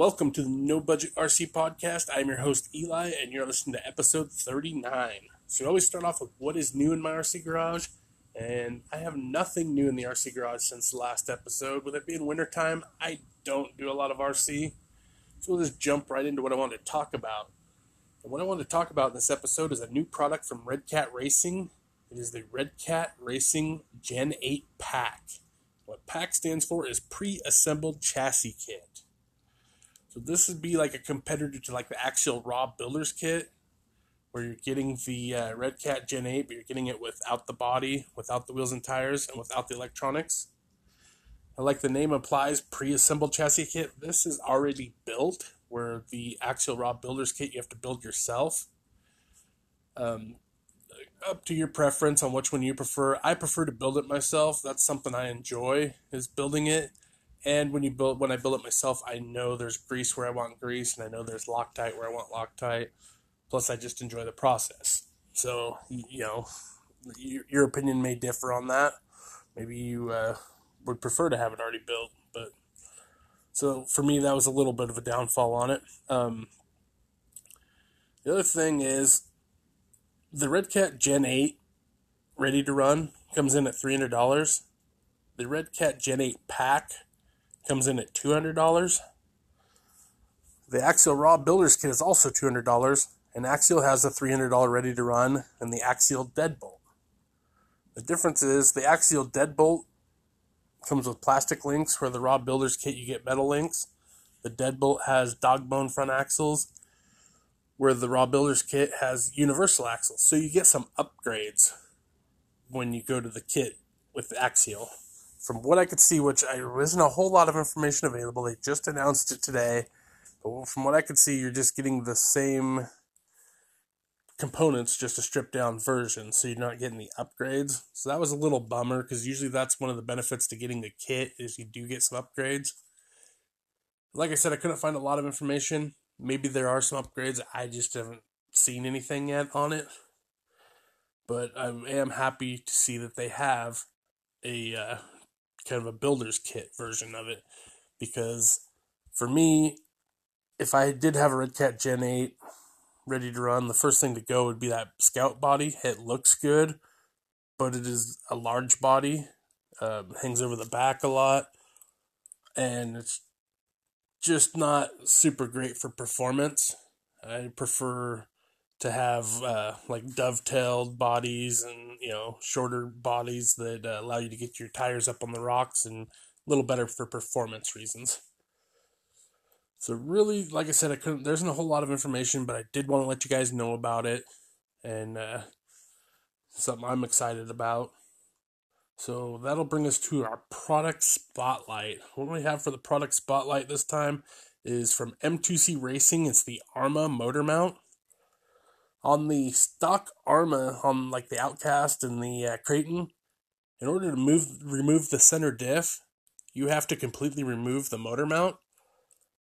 Welcome to the No Budget RC Podcast. I'm your host, Eli, and you're listening to episode 39. So, we always start off with what is new in my RC garage, and I have nothing new in the RC garage since the last episode. With it being wintertime, I don't do a lot of RC, so we'll just jump right into what I want to talk about. And what I want to talk about in this episode is a new product from Red Cat Racing. It is the Red Cat Racing Gen 8 Pack. What PAC stands for is Pre Assembled Chassis Kit. So this would be like a competitor to like the Axial Raw Builder's Kit, where you're getting the uh, Red Cat Gen 8, but you're getting it without the body, without the wheels and tires, and without the electronics. I like the name implies pre-assembled chassis kit. This is already built, where the Axial Raw Builder's Kit you have to build yourself. Um, up to your preference on which one you prefer. I prefer to build it myself. That's something I enjoy is building it. And when you build when I build it myself, I know there's grease where I want grease and I know there's Loctite where I want Loctite. Plus I just enjoy the process. So, you know, your opinion may differ on that. Maybe you uh, would prefer to have it already built, but so for me that was a little bit of a downfall on it. Um, the other thing is the Red Cat Gen 8 ready to run comes in at $300. The Red Cat Gen 8 pack comes in at $200. The Axial Raw Builder's Kit is also $200, and Axial has a $300 ready to run and the Axial Deadbolt. The difference is the Axial Deadbolt comes with plastic links, where the Raw Builder's Kit you get metal links. The Deadbolt has dog bone front axles where the Raw Builders kit has universal axles. So you get some upgrades when you go to the kit with the Axial. From what I could see, which I, there isn't a whole lot of information available, they just announced it today. But from what I could see, you're just getting the same components, just a stripped down version. So you're not getting the upgrades. So that was a little bummer because usually that's one of the benefits to getting the kit is you do get some upgrades. Like I said, I couldn't find a lot of information. Maybe there are some upgrades. I just haven't seen anything yet on it. But I am happy to see that they have a uh, kind of a builder's kit version of it. Because for me, if I did have a Red Cat Gen 8 ready to run, the first thing to go would be that scout body. It looks good, but it is a large body, uh, hangs over the back a lot, and it's just not super great for performance. I prefer to have uh, like dovetailed bodies and you know shorter bodies that uh, allow you to get your tires up on the rocks and a little better for performance reasons. So really, like I said, I couldn't. There isn't a whole lot of information, but I did want to let you guys know about it, and uh, something I'm excited about. So that'll bring us to our product spotlight. What we have for the product spotlight this time is from M2C Racing. It's the Arrma motor mount. On the stock Arrma, on like the Outcast and the uh, Kraton, in order to move remove the center diff, you have to completely remove the motor mount.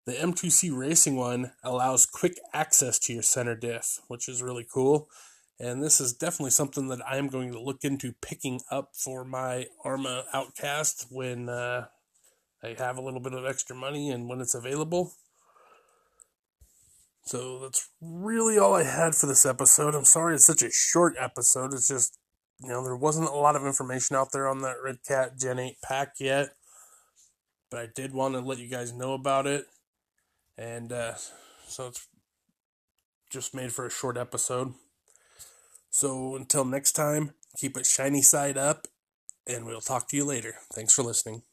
The M2C Racing one allows quick access to your center diff, which is really cool. And this is definitely something that I'm going to look into picking up for my Arrma Outcast when uh, I have a little bit of extra money and when it's available. So that's really all I had for this episode. I'm sorry it's such a short episode. It's just, you know, there wasn't a lot of information out there on that Red Cat Gen 8 pack yet. But I did want to let you guys know about it. And uh, so it's just made for a short episode. So until next time, keep it shiny side up, and we'll talk to you later. Thanks for listening.